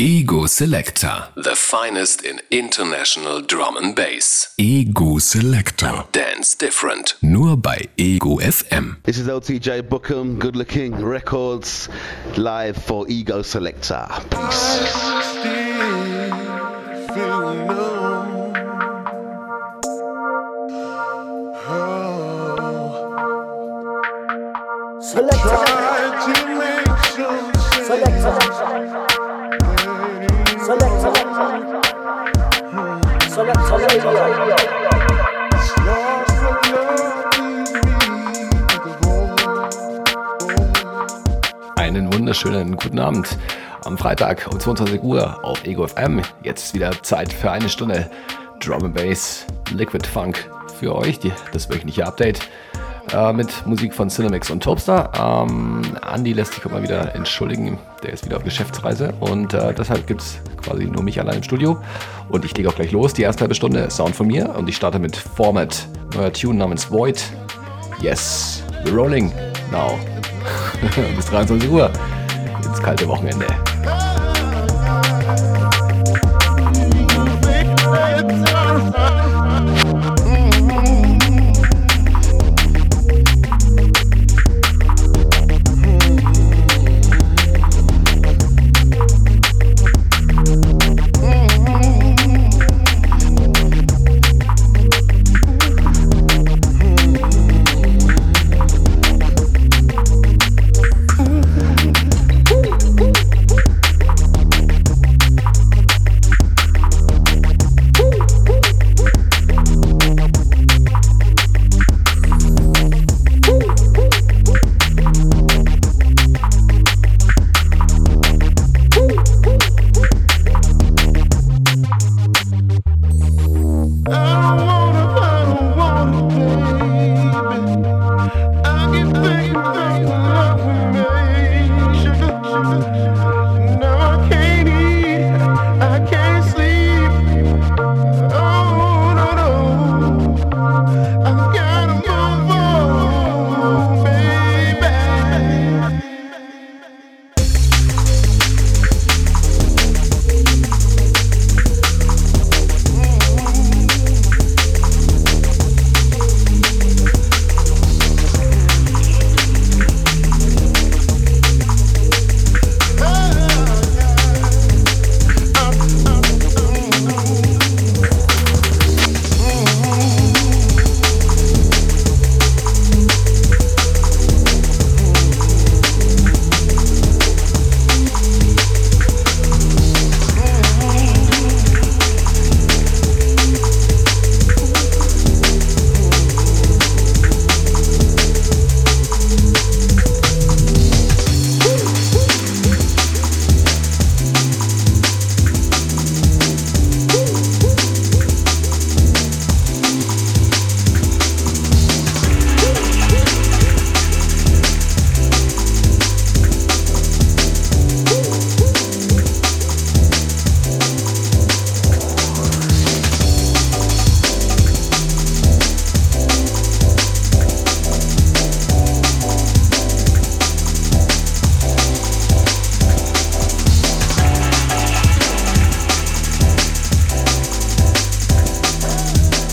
Ego Selector. The finest in international drum and bass. Ego Selector. Dance different. Nur bei Ego FM. This is LTJ Bookham, Good Looking Records, live for Ego Selector. Peace. Selector. Einen wunderschönen guten Abend am Freitag um 22 Uhr auf Ego FM. Jetzt wieder Zeit für eine Stunde Drum and Bass, Liquid Funk für euch, die, das wöchentliche Update äh, mit Musik von Cinemix und Topstar. Ähm, Andy lässt sich mal wieder entschuldigen, der ist wieder auf Geschäftsreise und äh, deshalb gibt es quasi nur mich allein im Studio. Und ich lege auch gleich los, die erste halbe Stunde Sound von mir und ich starte mit Format, neuer Tune namens Void. Yes, we're rolling now. Bis 23 Uhr ins kalte Wochenende.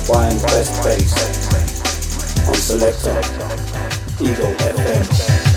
Brian best Bass on Selector, Eagle FM.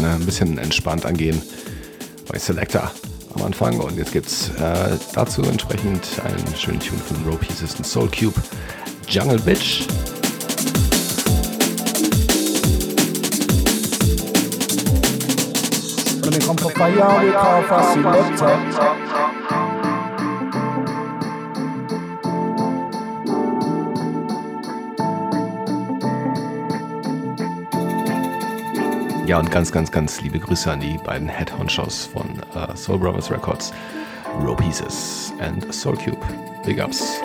Gerne ein bisschen entspannt angehen bei Selector am Anfang. Und jetzt gibt es äh, dazu entsprechend einen schönen Tune von Row Pieces und Soul Cube, Jungle Bitch. When it come for fire, we call for selector. Ja, und ganz, ganz, ganz liebe Grüße an die beiden Head Honchos von uh, Soul Brothers Records, Row Pieces and Soul Cube. Big ups.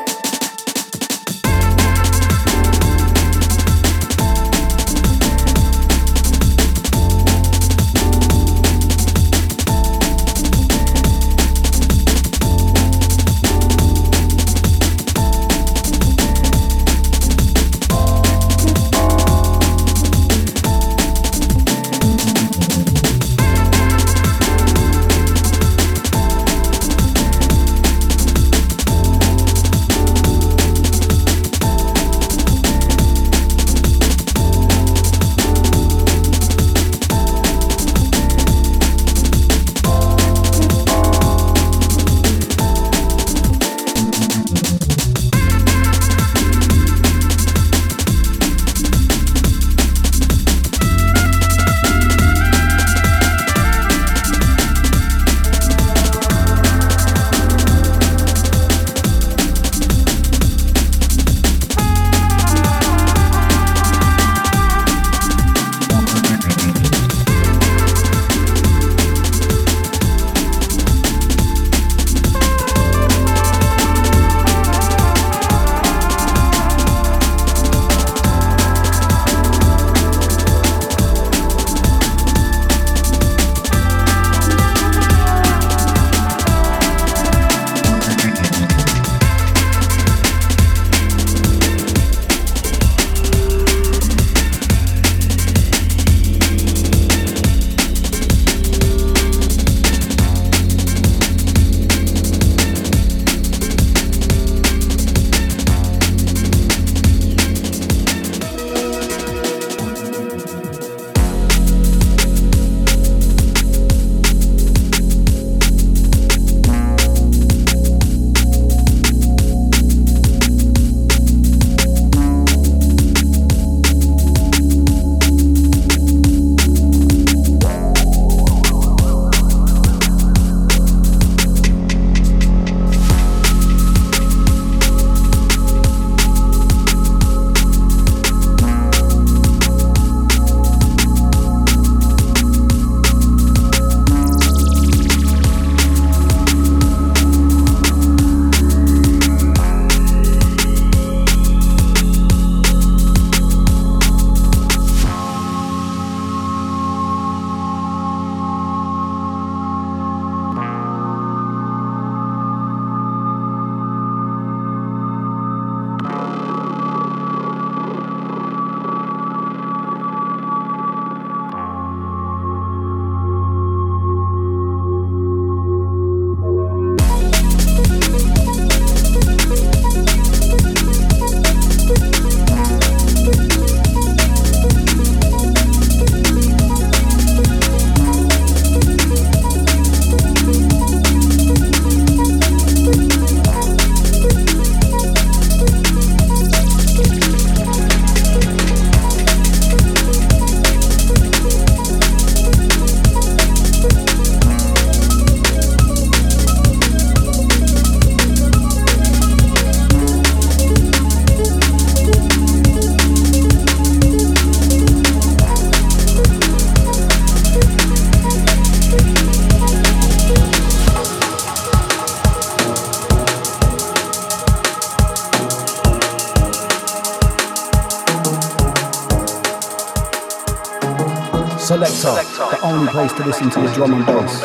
Listen to the drum and bass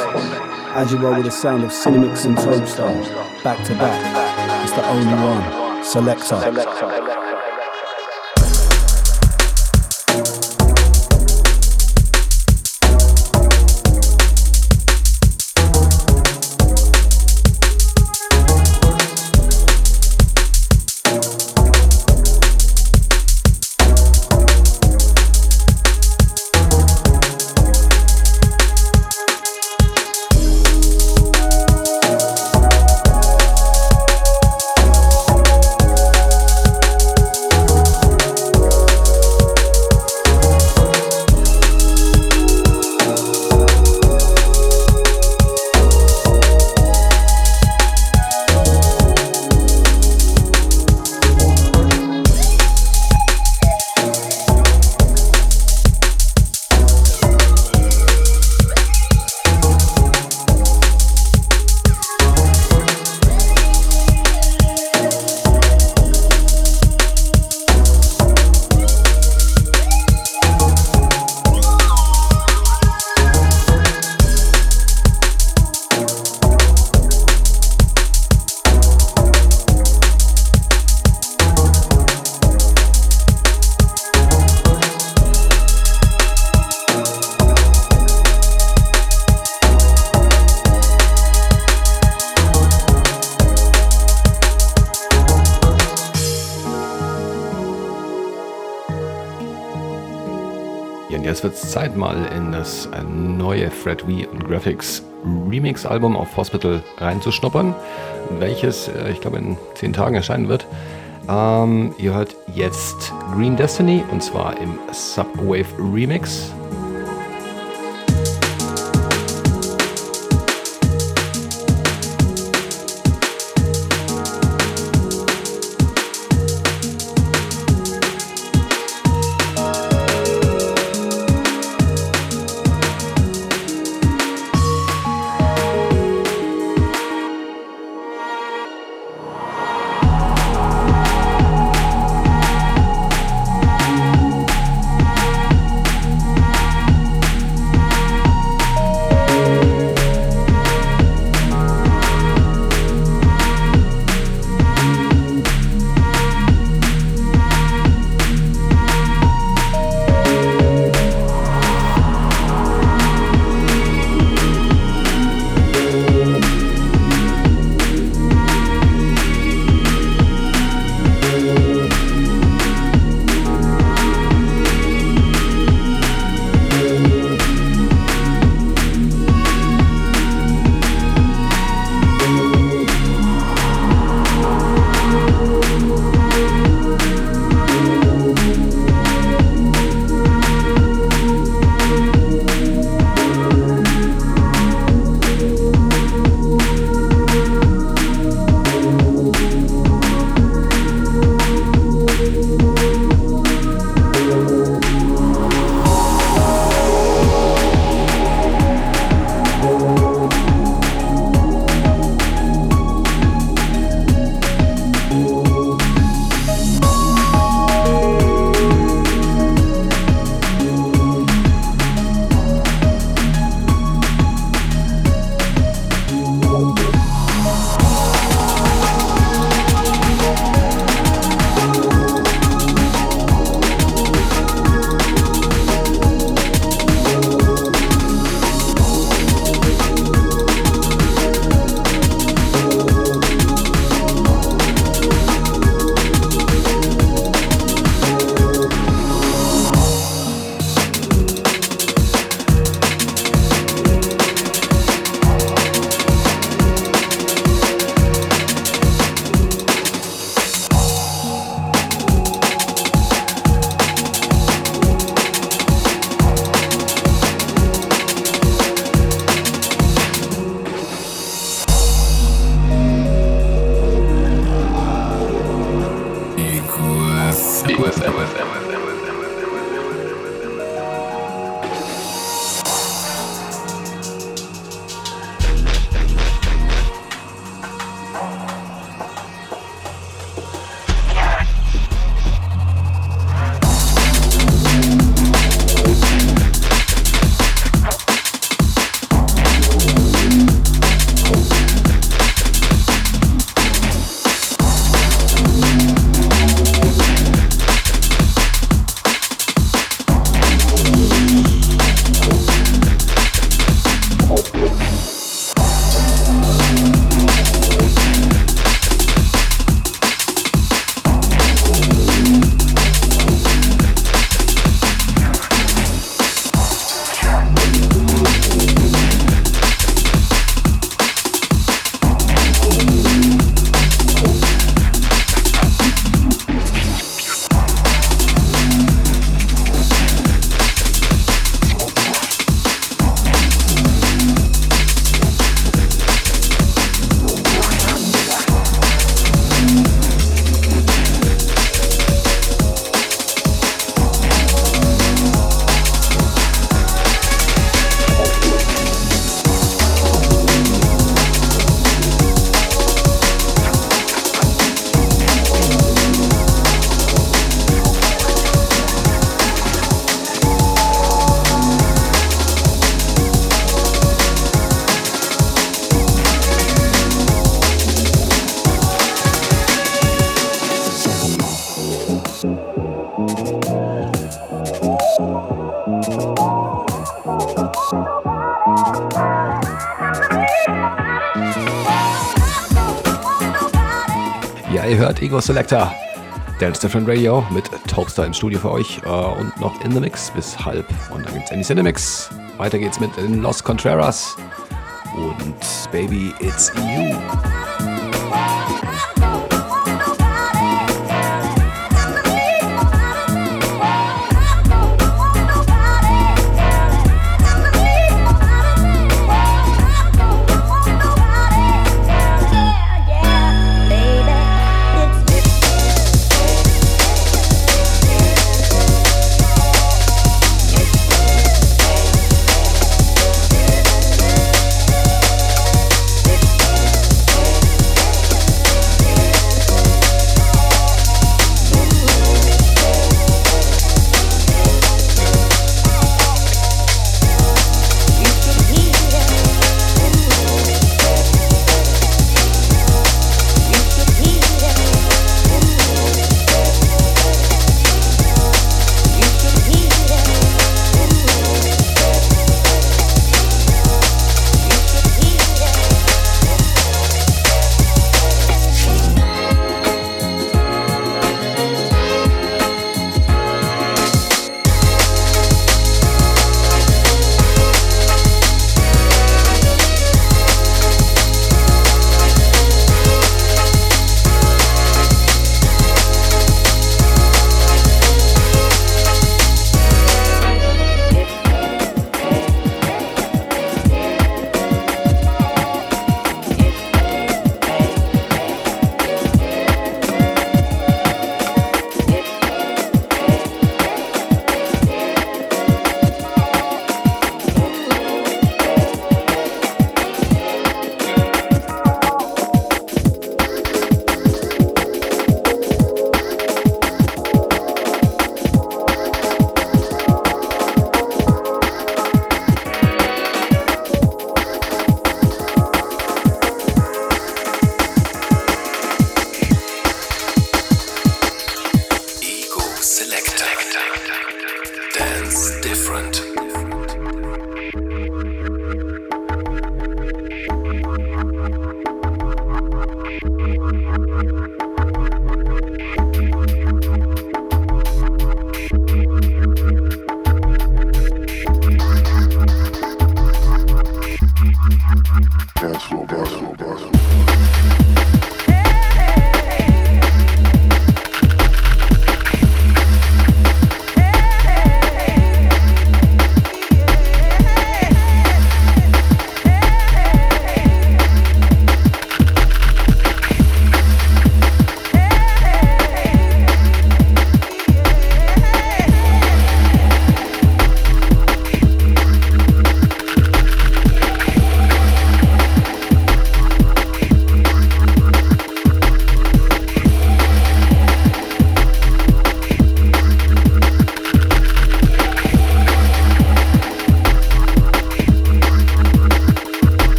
as you roll with the sound of Cinemix and Toadstar back to back. It's the only one. Selector. jetzt mal in das neue Fred V und Graphics Remix-Album auf Hospital reinzuschnuppern, welches, äh, ich glaube, in zehn Tagen erscheinen wird. Ähm, ihr hört jetzt Green Destiny und zwar im Subwave Remix. Ego Selector Dance Different Radio mit Topstar im Studio für euch äh, und noch in the Mix bis halb. Und dann gibt's Andy Cinemix. Weiter geht's mit Los Contreras und Baby It's You.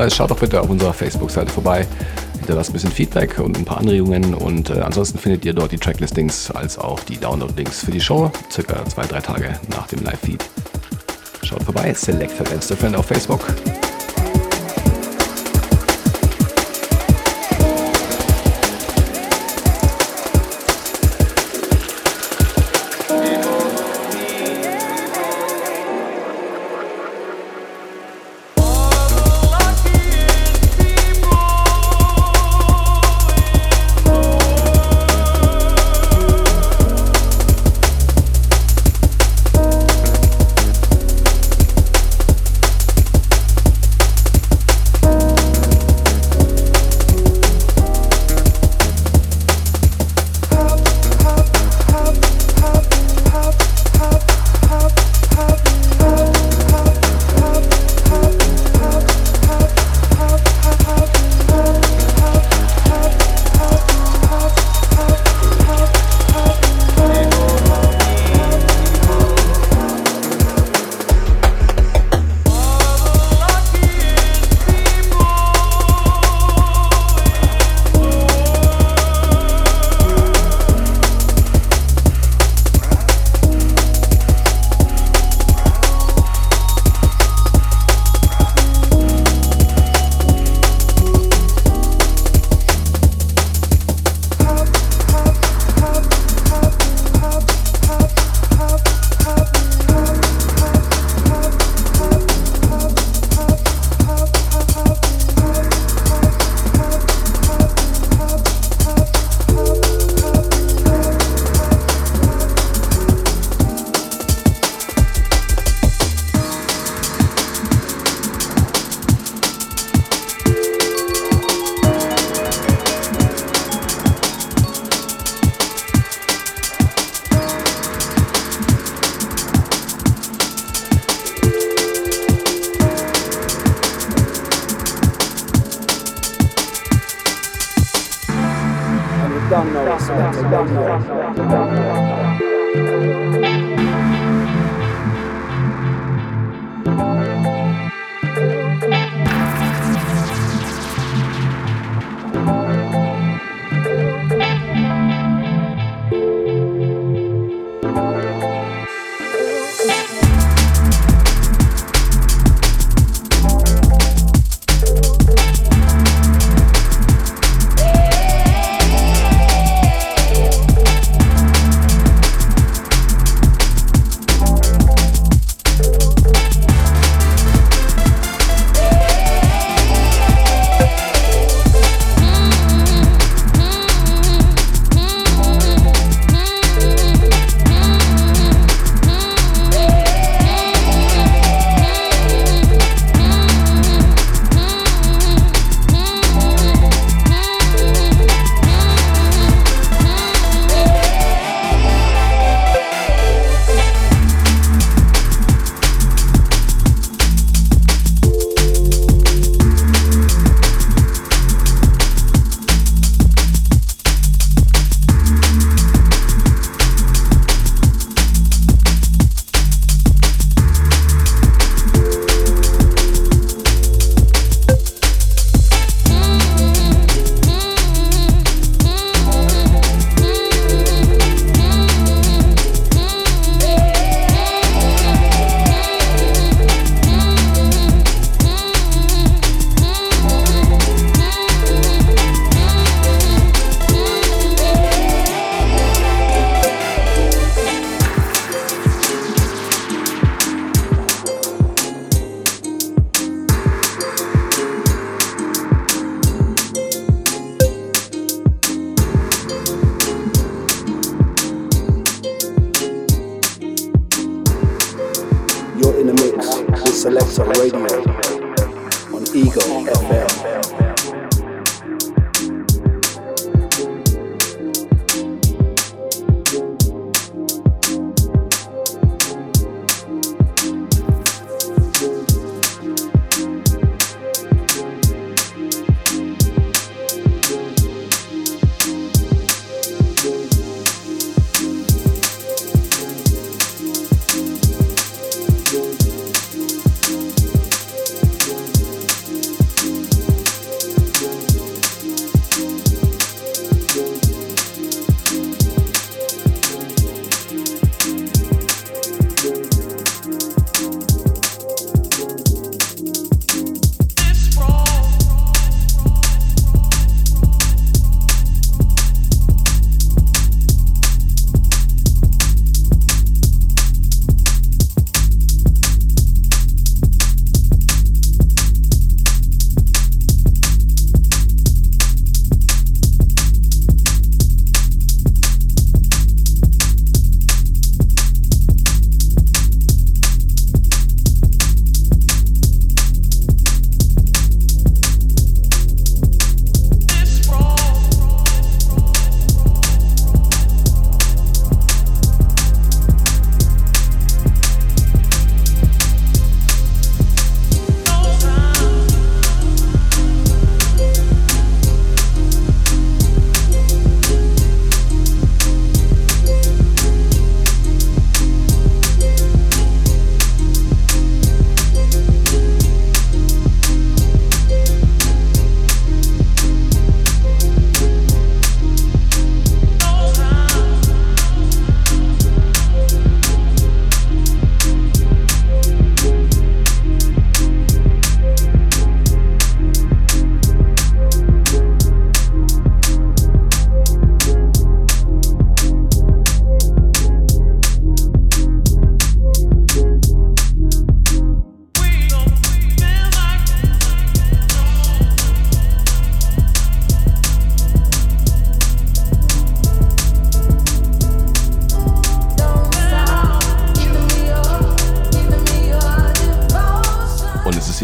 Hinweis, schaut doch bitte auf unserer Facebook-Seite vorbei. Hinterlasst ein bisschen Feedback und ein paar Anregungen und äh, ansonsten findet ihr dort die Tracklistings als auch die Download-Links für die Show, circa zwei, drei Tage nach dem Live-Feed. Schaut vorbei, Selected Dance Friend auf Facebook.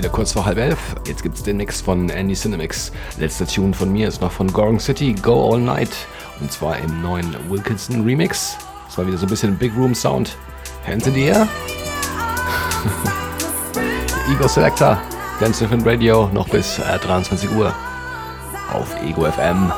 Halb elf. Jetzt gibt es den Mix von Andy Cinemix. Letzter Tune von mir ist noch von Gorong City, Go All Night. Und zwar im neuen Wilkinson Remix. Das war wieder so ein bisschen Big Room Sound. Hands in the air. Ego Selector, Dance Radio, noch bis äh, 23 Uhr auf Ego FM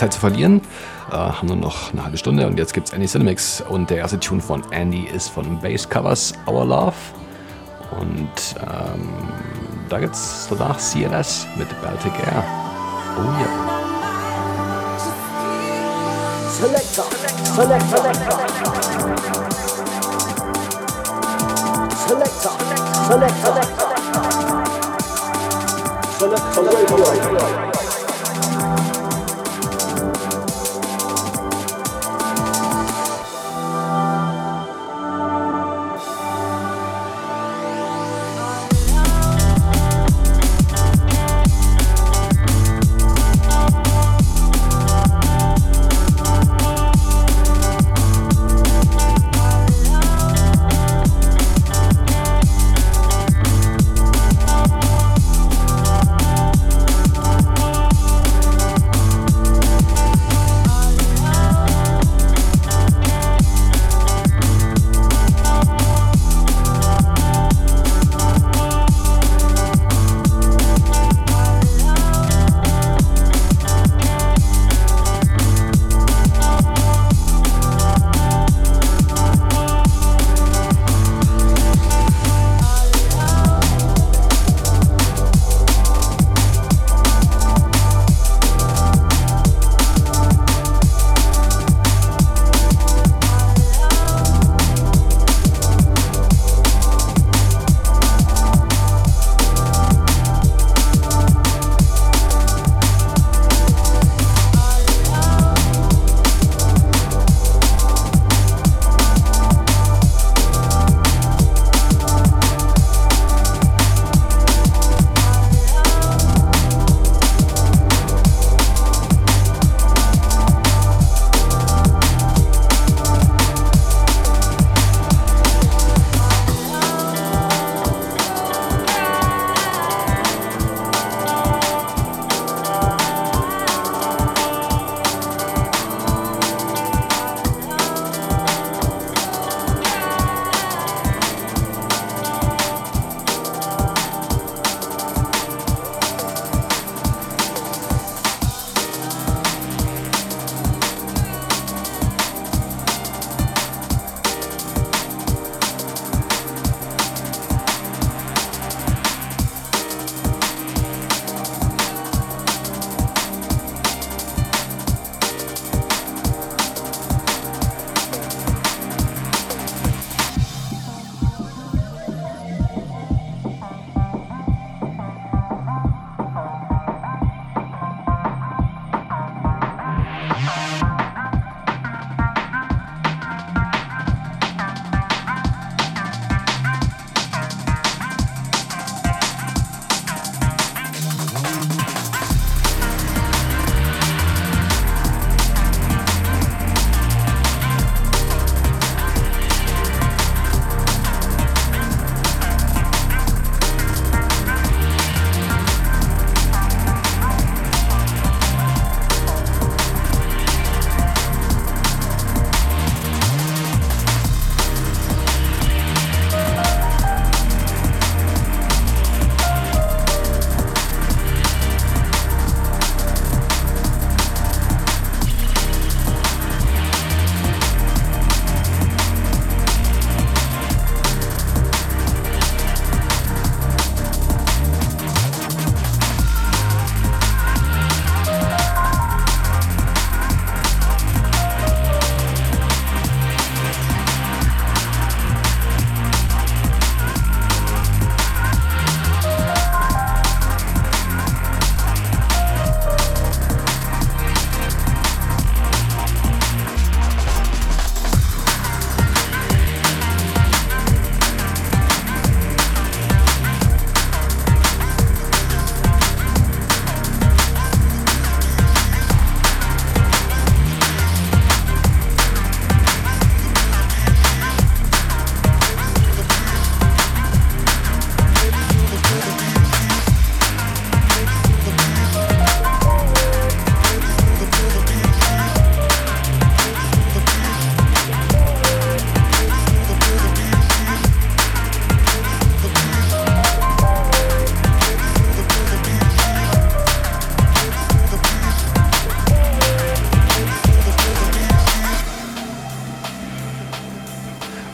Zeit zu verlieren. Äh, haben nur noch eine halbe Stunde und jetzt gibt es Andy Cinemix und der erste Tune von Andy ist von Bass Covers Our Love. Und ähm, da es danach CLS mit Baltic Air. Oh ja. Yeah. Selector, selector, selector, selector, selector, selector,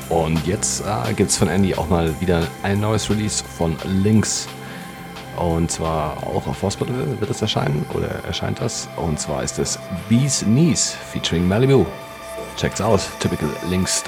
Und jetzt äh, gibt es von Andy auch mal wieder ein neues Release von Lynx. Und zwar auch auf Hospital wird es erscheinen oder erscheint das. Und zwar ist es Bees Knees featuring Malibu. Check's aus, typical Lynx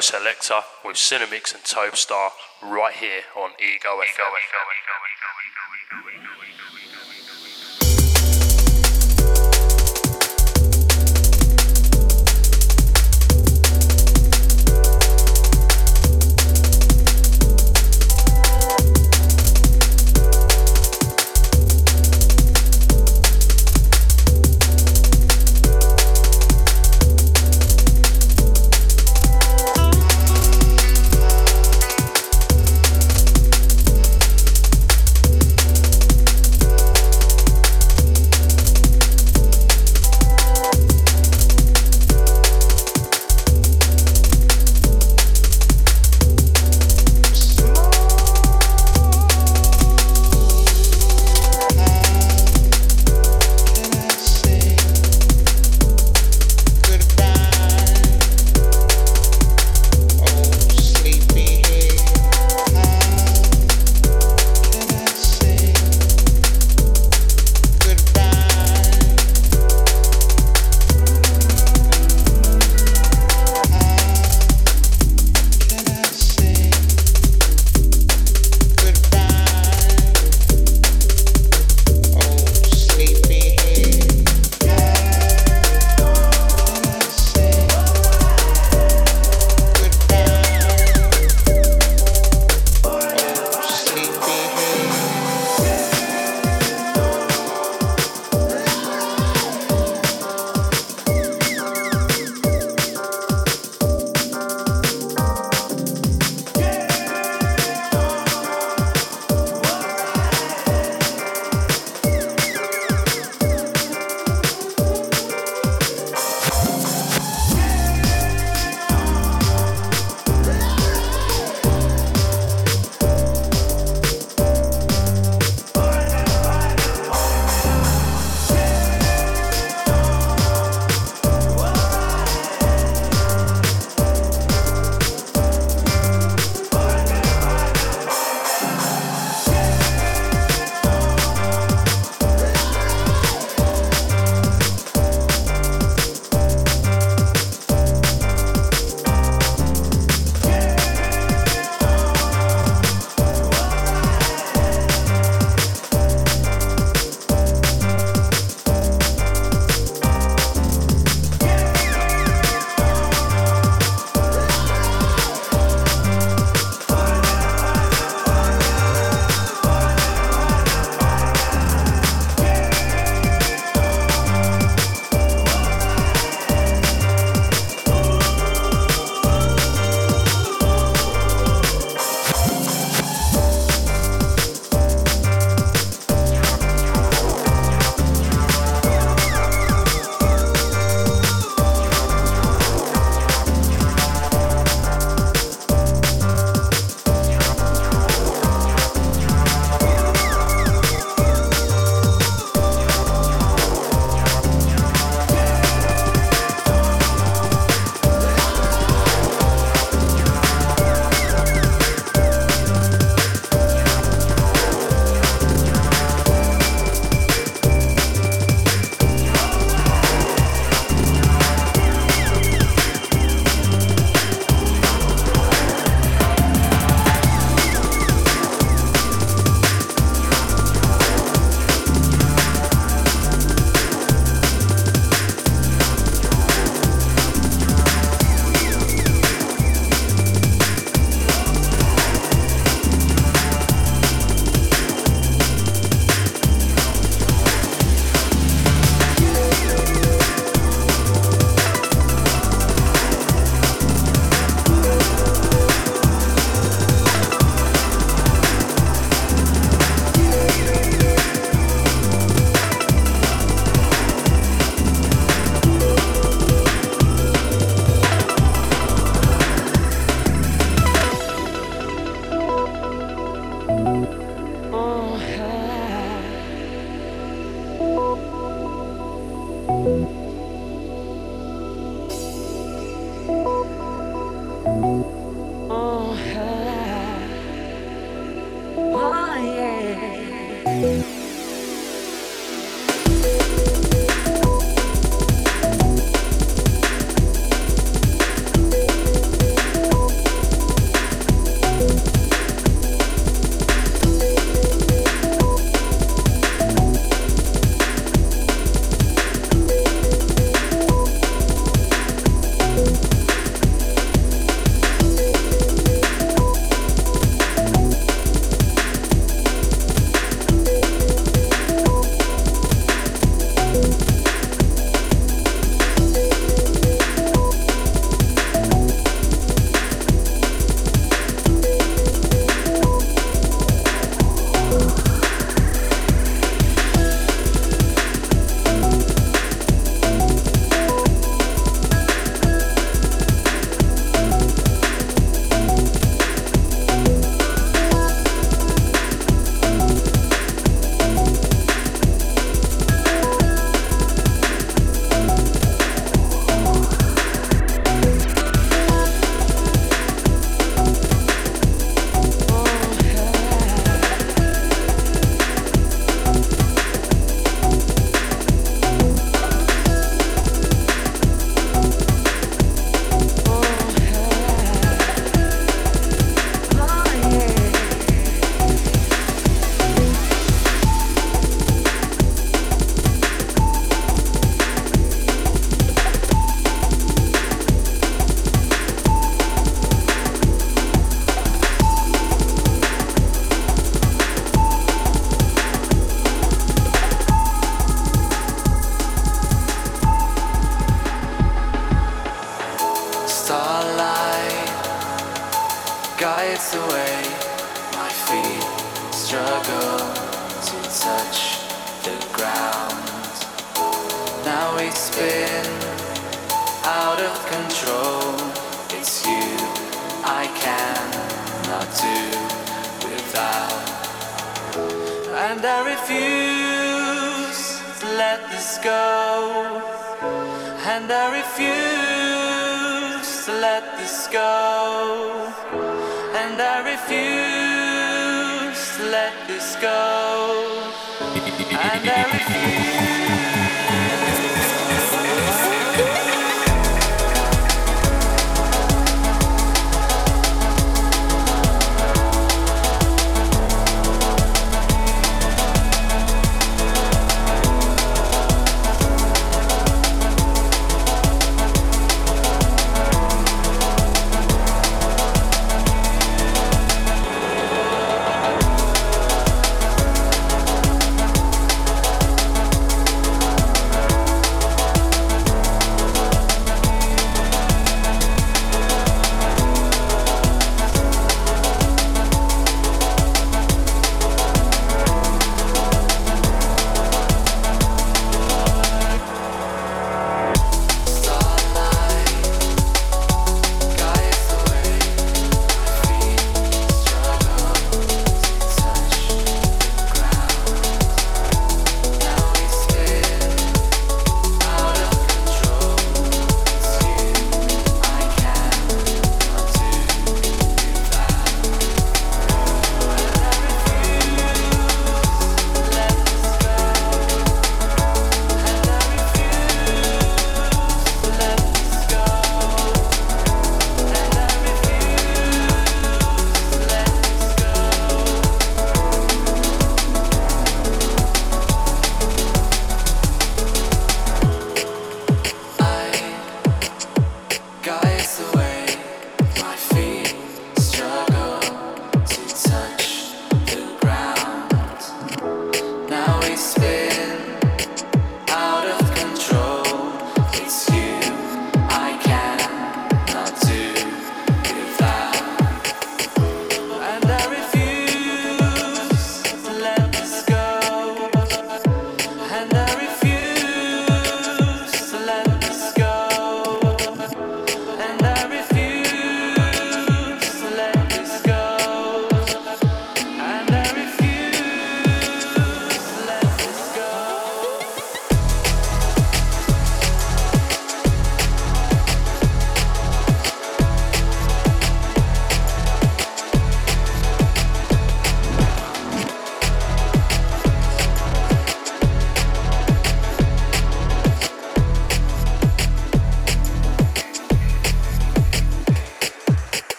Selector with Cinemix and Tobestar right here on Ego FM.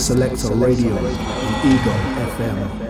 Selector Radio and Ego FM.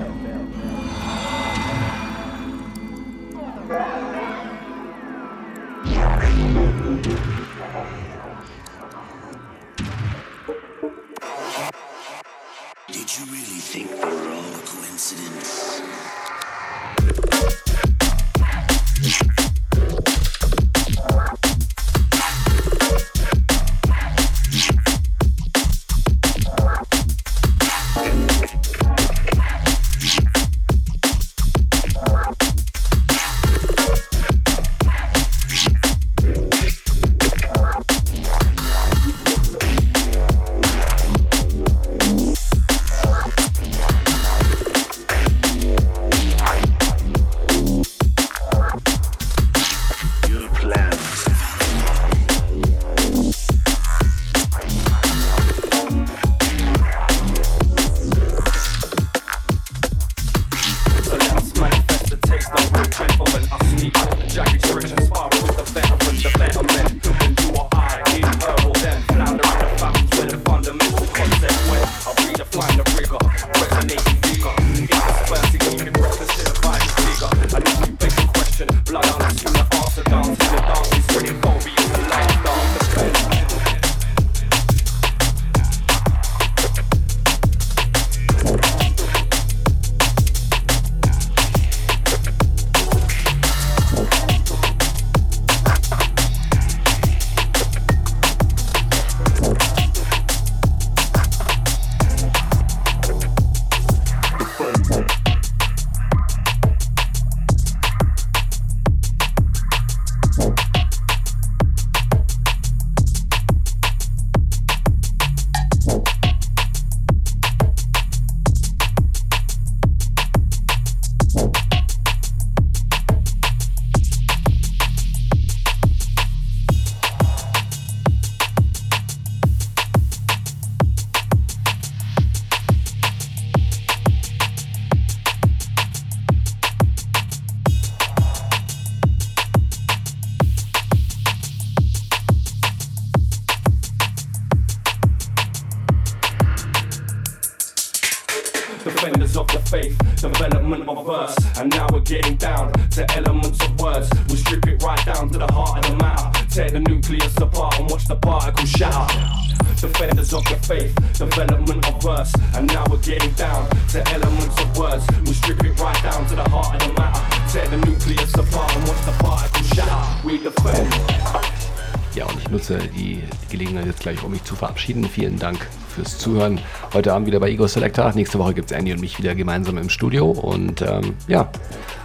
Verabschieden. Vielen Dank fürs Zuhören. Heute Abend wieder bei Ego Selector. Nächste Woche gibt es Andy und mich wieder gemeinsam im Studio. Und ähm, ja,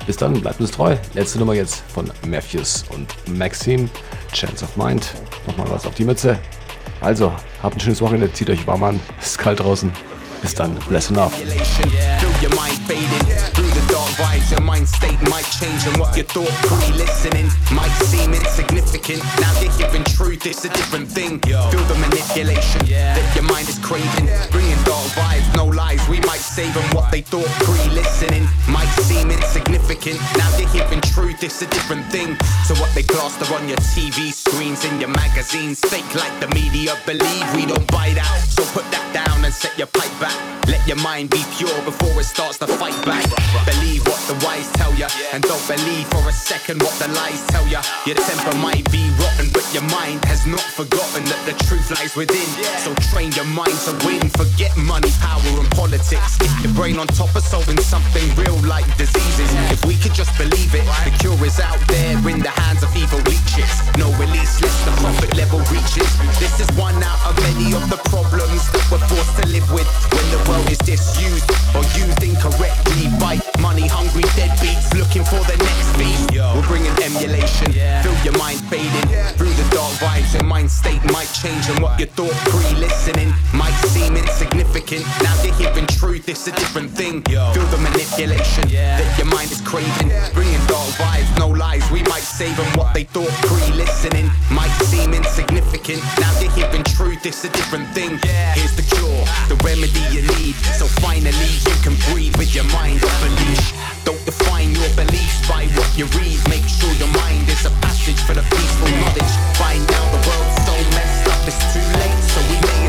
bis dann, bleibt uns treu. Letzte Nummer jetzt von Matthews und Maxim. Chance of Mind. Nochmal was auf die Mütze. Also, habt ein schönes Wochenende, zieht euch warm an. Es ist kalt draußen. Bis dann, bless enough. Vibes, your mind state might change, and what you thought pre listening might seem insignificant. Now you're giving truth, it's a different thing. Feel the manipulation that your mind is craving, bringing dark vibes, no lies. We might save them what they thought pre listening might seem insignificant. Now you're giving truth, it's a different thing. So what they plaster on your TV screens in your magazines, fake like the media believe we don't buy that. So put that down and set your pipe back. Let your mind be pure before it starts to fight back. Believe what the wise tell ya. And don't believe for a second what the lies tell ya. Your temper might be rotten, but your mind has not forgotten that the truth lies within. So train your mind to win. Forget money, power, and politics. Get your brain on top of solving something real like diseases. If we could just believe it, the cure is out there in the hands of evil leeches. No release less the profit level reaches. This is one out of many of the problems that we're forced to live with when the world is disused or used incorrectly by money hungry deadbeats looking for the next beat. We're bringing emulation, feel your mind fading through the dark vibes. Your mind state might change, and what you thought pre-listening might seem insignificant. Now you're hearing truth, it's a different thing. Feel the manipulation yeah. that your mind is craving, bringing dark vibes, no lies. We might save them what they thought pre-listening might seem insignificant. Now you're hearing truth, it's a different thing. Here's the cure, the remedy you need. So finally you can breathe with your mind off a leash. Don't define your beliefs by what you read. Make sure your mind is a passage for the peaceful knowledge. Find out the world's so messed up, it's too late, so we may